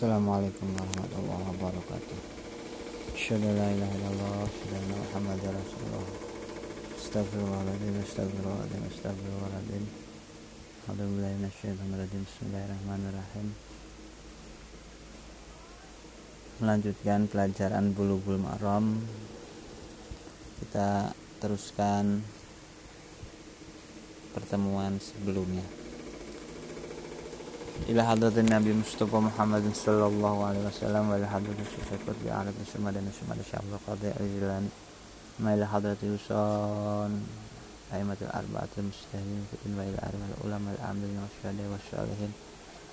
Assalamualaikum warahmatullahi wabarakatuh. Asyhadu la ilaha illallah Asyhadu anna Muhammadar Rasulullah. Astagfirullahaladzim Astagfirullahaladzim Astagfirullahaladzim Alhamdulillah Minasyaitonirrajim. Bismillahirrahmanirrahim. Melanjutkan pelajaran Bulughul Maram. Kita teruskan pertemuan sebelumnya إلى حضرة النبي المصطفى محمد صلى الله عليه وسلم وإلى حضرة الشيخ القطبي عرب الشمال الشمال الشعب القاضي الجيلاني ما إلى حضرة يوسف أئمة الأربعة المجتهدين في الدين إلى أربع العلماء العاملين والشهداء والصالحين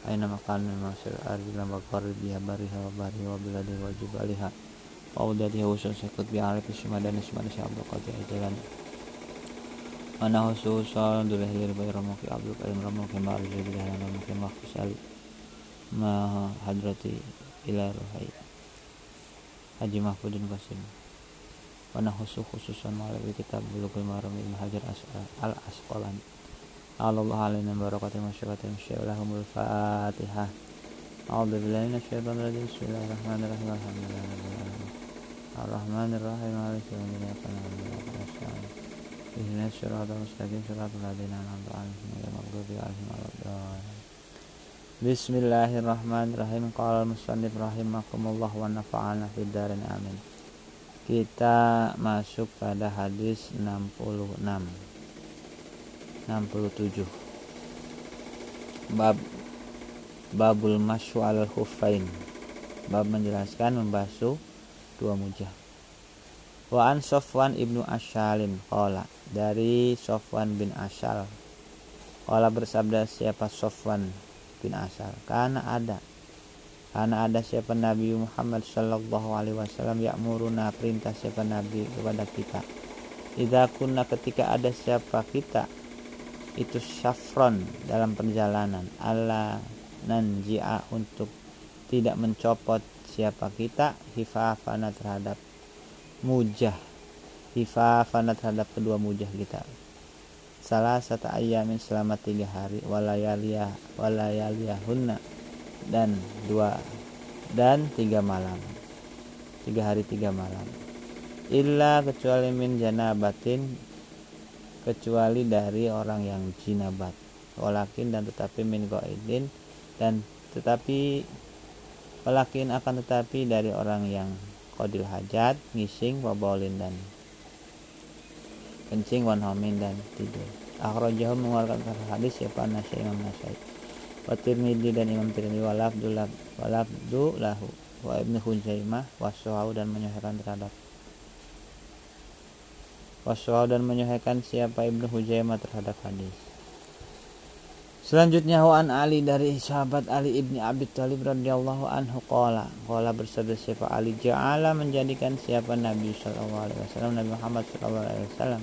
أينما قال من معاصر الأرض؟ بها برها وبرها وبلادها وجبالها وأودادها وشمس القطبي عرب الشمال الشمال الشعب القاضي الجيلاني أنه سوء صار دلهلير بيرمك أبلك أي رمك ما أرجع بله رمك ما خسال ما حضرتي إلى روحي Haji Mahfudin Qasim Wana khusus khususan menghadapi kitab Bulughul Maram Ibn Hajar Al Asqalani Allah alaina barakatil masyarakat musyawarahumul Fatihah A'udzu billahi minasyaitonir rajim Bismillahirrahmanirrahim Alhamdulillahirabbil alamin Arrahmanirrahim Maliki yaumiddin Iyyaka na'budu wa iyyaka nasta'in اهدنا الصراط المستقيم صراط الذين أنعمت عليهم غير المغضوب عليهم ولا الضالين بسم الله الرحمن الرحيم قال المصنف رحمكم الله ونفعنا في الدارين amin kita masuk pada hadis 66 67 bab babul masyu al khufain bab menjelaskan membasuh dua mujah Wa an Sofwan ibnu Ashalin Qala Dari Sofwan bin Ashal Qala bersabda siapa Sofwan bin Ashal Karena ada. Karena ada siapa Nabi Muhammad Sallallahu alaihi wasallam Ya'muruna perintah siapa Nabi kepada kita. Idza kunna ketika ada siapa kita Itu syafron dalam perjalanan. Allah nanji'a untuk tidak mencopot siapa kita hifafana terhadap mujah hifafana terhadap kedua mujah kita. Salah satu ayamin selama tiga hari walayaliyah walayaliyahunna dan dua dan tiga malam. Tiga hari tiga malam. Illa kecuali min janabatin kecuali dari orang yang jinabat. Walakin dan tetapi min goidin dan tetapi walakin akan tetapi dari orang yang kodil hajat ngising wabolin dan kencing wanhomin dan tidur. Akhrajahu mengeluarkan hadis siapa nasya imam nasai? Wa tirmidhi dan imam tirmidhi walabdu walabdu lahu wa ibnu huzaimah wasuhau dan menyuhaikan terhadap wasuhau dan menyuhaikan siapa ibnu huzaimah terhadap hadis. Selanjutnya Wan Ali dari sahabat Ali ibni Abi Thalib radhiyallahu anhu qala qala bersabda siapa Ali? Ja'ala menjadikan siapa Nabi sallallahu alaihi wasallam Nabi Muhammad sallallahu alaihi wasallam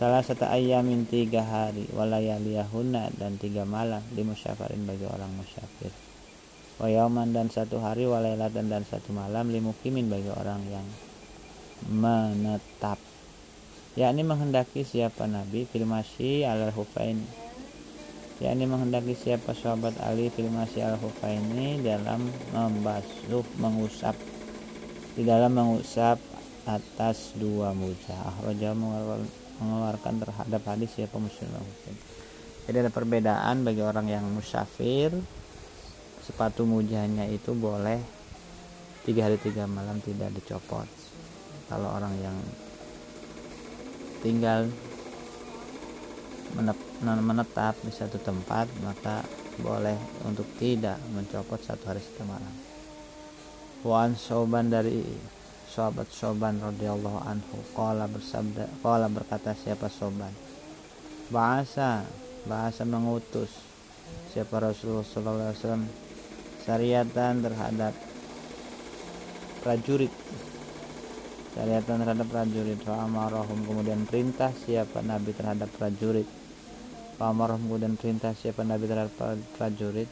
salah satu ayamin tiga hari walayaliyahuna dan tiga malam di musyafarin bagi orang musyafir. Wa yauman dan satu hari walailatan dan satu malam limukimin bagi orang yang menetap. Yakni menghendaki siapa Nabi filmasi alal hufain yakni menghendaki siapa sahabat Ali fil al hufaini dalam membasuh mengusap. Di dalam mengusap atas dua mujah akhraja mengeluarkan terhadap hadis siapa muslim jadi ada perbedaan bagi orang yang musafir sepatu mujahnya itu boleh tiga hari tiga malam tidak dicopot. Kalau orang yang tinggal menetap di satu tempat maka boleh untuk tidak mencopot satu hari satu malam. Wan Soban dari sahabat Soban radhiyallahu anhu qala bersabda qala berkata siapa Soban? Bahasa bahasa mengutus siapa Rasulullah sallallahu alaihi wasallam syariatan terhadap prajurit. Syariatan terhadap prajurit. Amarahum kemudian perintah siapa nabi terhadap prajurit. Pamarhum kemudian perintah siapa Nabi terhadap prajurit.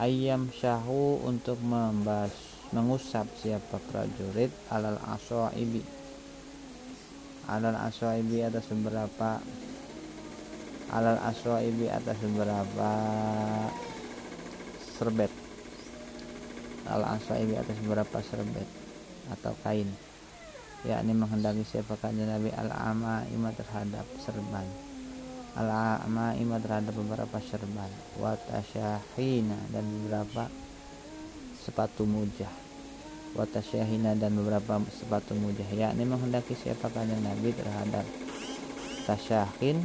Ayam syahu untuk membahas mengusap siapa prajurit alal ibi alal ibi atas beberapa. Alal ibi atas beberapa serbet. Al asaibi atas beberapa serbet atau kain. Yakni menghendaki siapa kanjeng Nabi. Al ima terhadap serban. Al ima terhadap beberapa serban. Watasyahina dan beberapa sepatu mujah. Watasyahina dan beberapa sepatu mujah. Yakni menghendaki siapa kanjeng Nabi terhadap tasyahin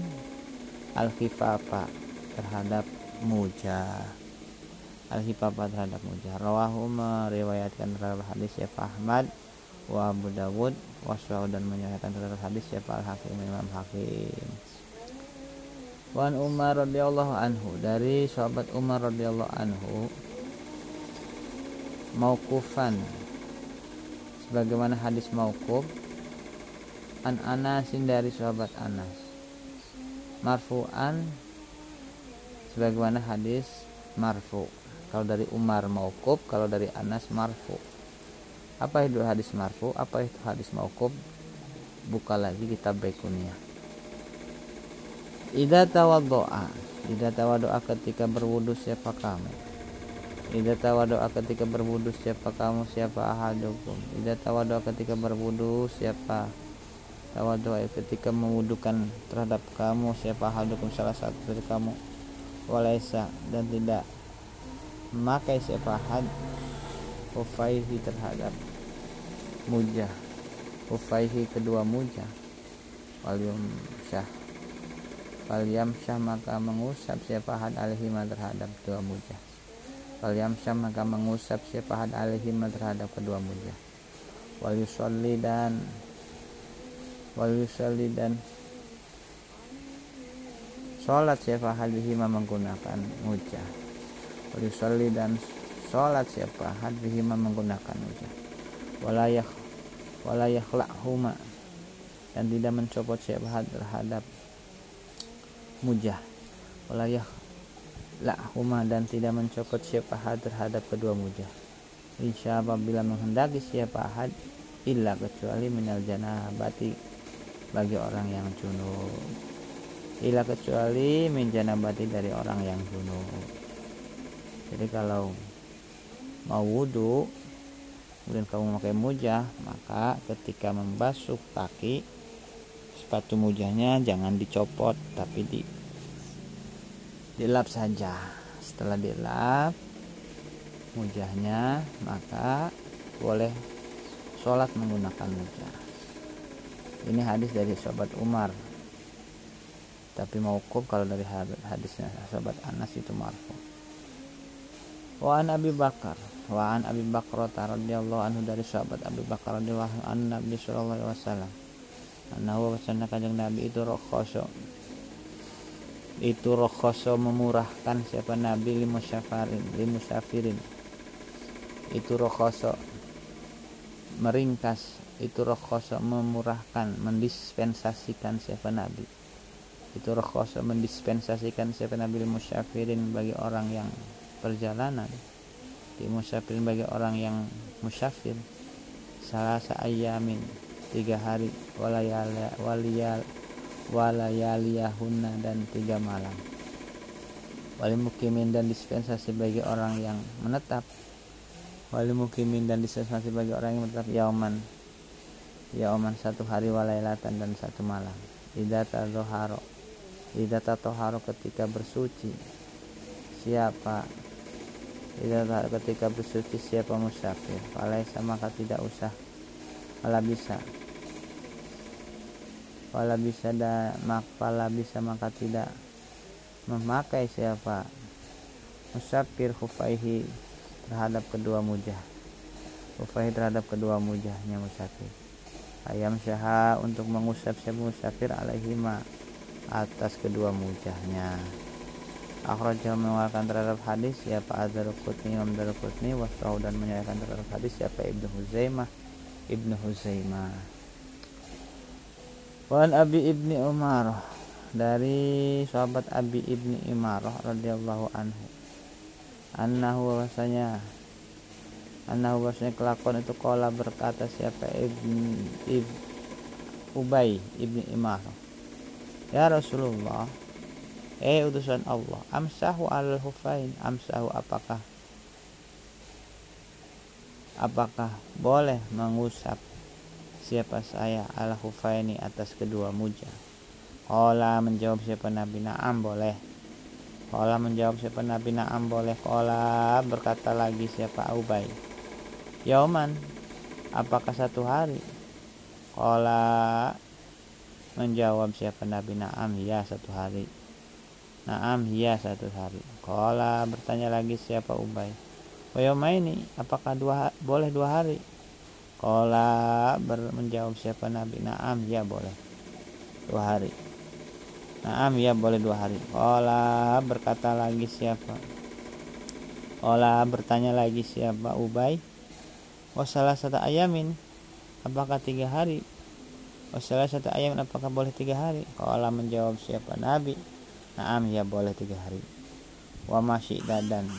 al khifafa terhadap mujah. Al khifafa terhadap mujah. Rawahu meriwayatkan terhadap hadis ya Ahmad wa Abu Dawud. Waswa dan menyatakan terhadap hadis ya Al Hakim Imam Hakim. Wan Umar radhiyallahu anhu. Dari sahabat Umar radhiyallahu anhu maukufan sebagaimana hadis maukuf an Anasin dari sahabat Anas. Marfu'an sebagaimana hadis marfu. Kalau dari Umar maukuf kalau dari Anas marfu. Apa itu hadis marfu? Apa itu hadis maukuf buka lagi kitab Baikunia Ida tawadoa Ida tawadoa ketika berwudu siapa kamu Ida tawadoa ketika berwudu siapa kamu siapa ahadukum? Ida tawadoa ketika berwudu siapa tawadoa ketika mewudukan terhadap kamu siapa ahadukum? Salah satu dari kamu. Walaisa dan tidak memakai siapa had ufaihi terhadap mujah. Ufaihi kedua mujah. Walium syah waliam syah maka mengusap siapa had alihima terhadap dua mujah Wal yamsyam maka mengusap syafaat alaihim terhadap kedua mujah. Yusalli dan wal yusalli dan Sholat syafaat bihima menggunakan mujah. Yusalli dan sholat syafaat bihima menggunakan mujah. Walayak walayakhlahuma dan tidak mencopot syafaat terhadap mujah. Walayak huma dan tidak mencopot siapa had terhadap kedua mujah. Insya apabila menghendaki siapa had illa kecuali minal janabati bagi orang yang junub. Illa kecuali min janabati dari orang yang junub. Jadi kalau mau wudhu kemudian kamu memakai mujah maka ketika membasuh kaki sepatu mujahnya jangan dicopot tapi di dilap saja. Setelah dilap mujahnya maka boleh sholat menggunakan mujah. Ini hadis dari sobat Umar. Tapi mauquf kalau dari hadisnya sobat Anas itu marfu. Wa an Abi Bakar wa an Abi Bakar radhiyallahu anhu dari sahabat Abi Bakar radhiyallahu anhu Nabi sallallahu alaihi wasallam. Annahu wasana kanjeng Nabi itu rokhoso itu rokhoso memurahkan siapa Nabi limusyafarin limusafirin itu rokhoso meringkas itu rokhoso memurahkan mendispensasikan siapa Nabi. Itu rokhoso mendispensasikan siapa Nabi limusyafirin bagi orang yang perjalanan di musafirin bagi orang yang musafir salah ayamin tiga hari walayal waliyal walayaliyahunna dan tiga malam. Wali mukimin dan dispensasi bagi orang yang menetap. Wali mukimin dan dispensasi bagi orang yang menetap yauman. Yauman satu hari walailatan dan satu malam. Idata zoharo. Idata toharo ketika bersuci. Siapa? Idata ketika bersuci siapa musafir? Walaisa maka tidak usah. Wala bisa wala bisa da makpala bisa maka tidak memakai siapa musafir hufaihi terhadap kedua mujah. Hufaihi terhadap kedua mujahnya musafir. Ayam syaha untuk mengusap siapa musafir alaihima atas kedua mujahnya. Akhrajah mengeluarkan terhadap hadis siapa Azhar Qutni Imam dan menyatakan terhadap hadis siapa Ibnu Huzaimah. Ibnu Huzaimah Wan Abi Ibni Umar dari sahabat Abi Ibni Umar radhiyallahu anhu. Annahu bahwasanya annahu bahwasanya kelakuan itu kala berkata siapa Ibn Ib, Ubay Ibni Umar? Ya Rasulullah Eh utusan Allah Amsahu al hufain Amsahu apakah apakah boleh mengusap siapa saya? Ala hufaini atas kedua muja. Kola menjawab siapa Nabi Naam boleh. Kola menjawab siapa Nabi Naam boleh. Kola berkata lagi siapa Ubay. Yauman apakah satu hari? Kola menjawab siapa Nabi Naam ya satu hari. Naam ya satu hari. Kola bertanya lagi siapa Ubay. Wayoma ini apakah dua boleh dua hari Kola menjawab siapa Nabi Naam ya boleh dua hari Naam ya boleh dua hari. Ola berkata lagi siapa? Ola bertanya lagi siapa? Ubay. Oh salah satu ayamin. Apakah tiga hari? Oh salah satu ayamin apakah boleh tiga hari? Ola menjawab siapa? Nabi. Naam ya boleh tiga hari. Wa masih dadan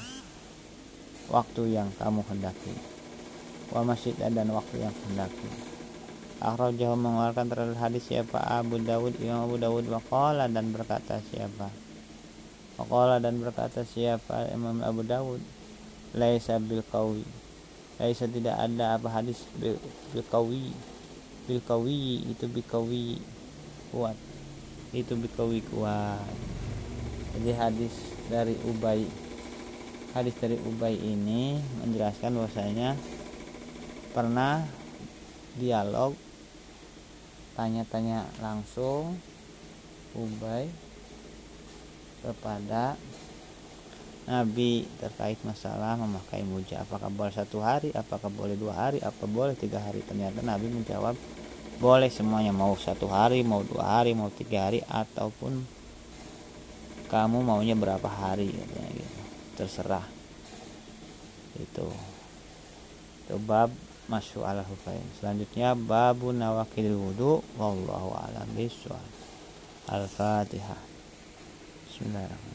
waktu yang kamu hendaki. Wa masih dadan waktu yang hendaki Akhrajahu mengeluarkan terhadap hadis siapa? Abu Dawud Imam Abu Dawud Waqala dan berkata siapa? Waqala dan berkata siapa? Imam Abu Dawud Laisa bil kawi Laisa tidak ada apa hadis bil, bil kawi Bil kawi itu bil kawi kuat. Itu bil kawi kuat. Jadi hadis dari Ubay Hadis dari Ubay ini menjelaskan bahwasanya pernah dialog tanya-tanya langsung Ubay kepada Nabi terkait masalah memakai muja. Apakah boleh satu hari? Apakah boleh dua hari? Apa boleh tiga hari? Ternyata Nabi menjawab boleh semuanya. Mau satu hari mau dua hari mau tiga hari ataupun kamu maunya berapa hari gitu. Terserah. Itu. Itu bab masuk ala hufain selanjutnya babu nawakil wudu wallahu alam biswab al-fatihah. Bismillahirrahmanirrahim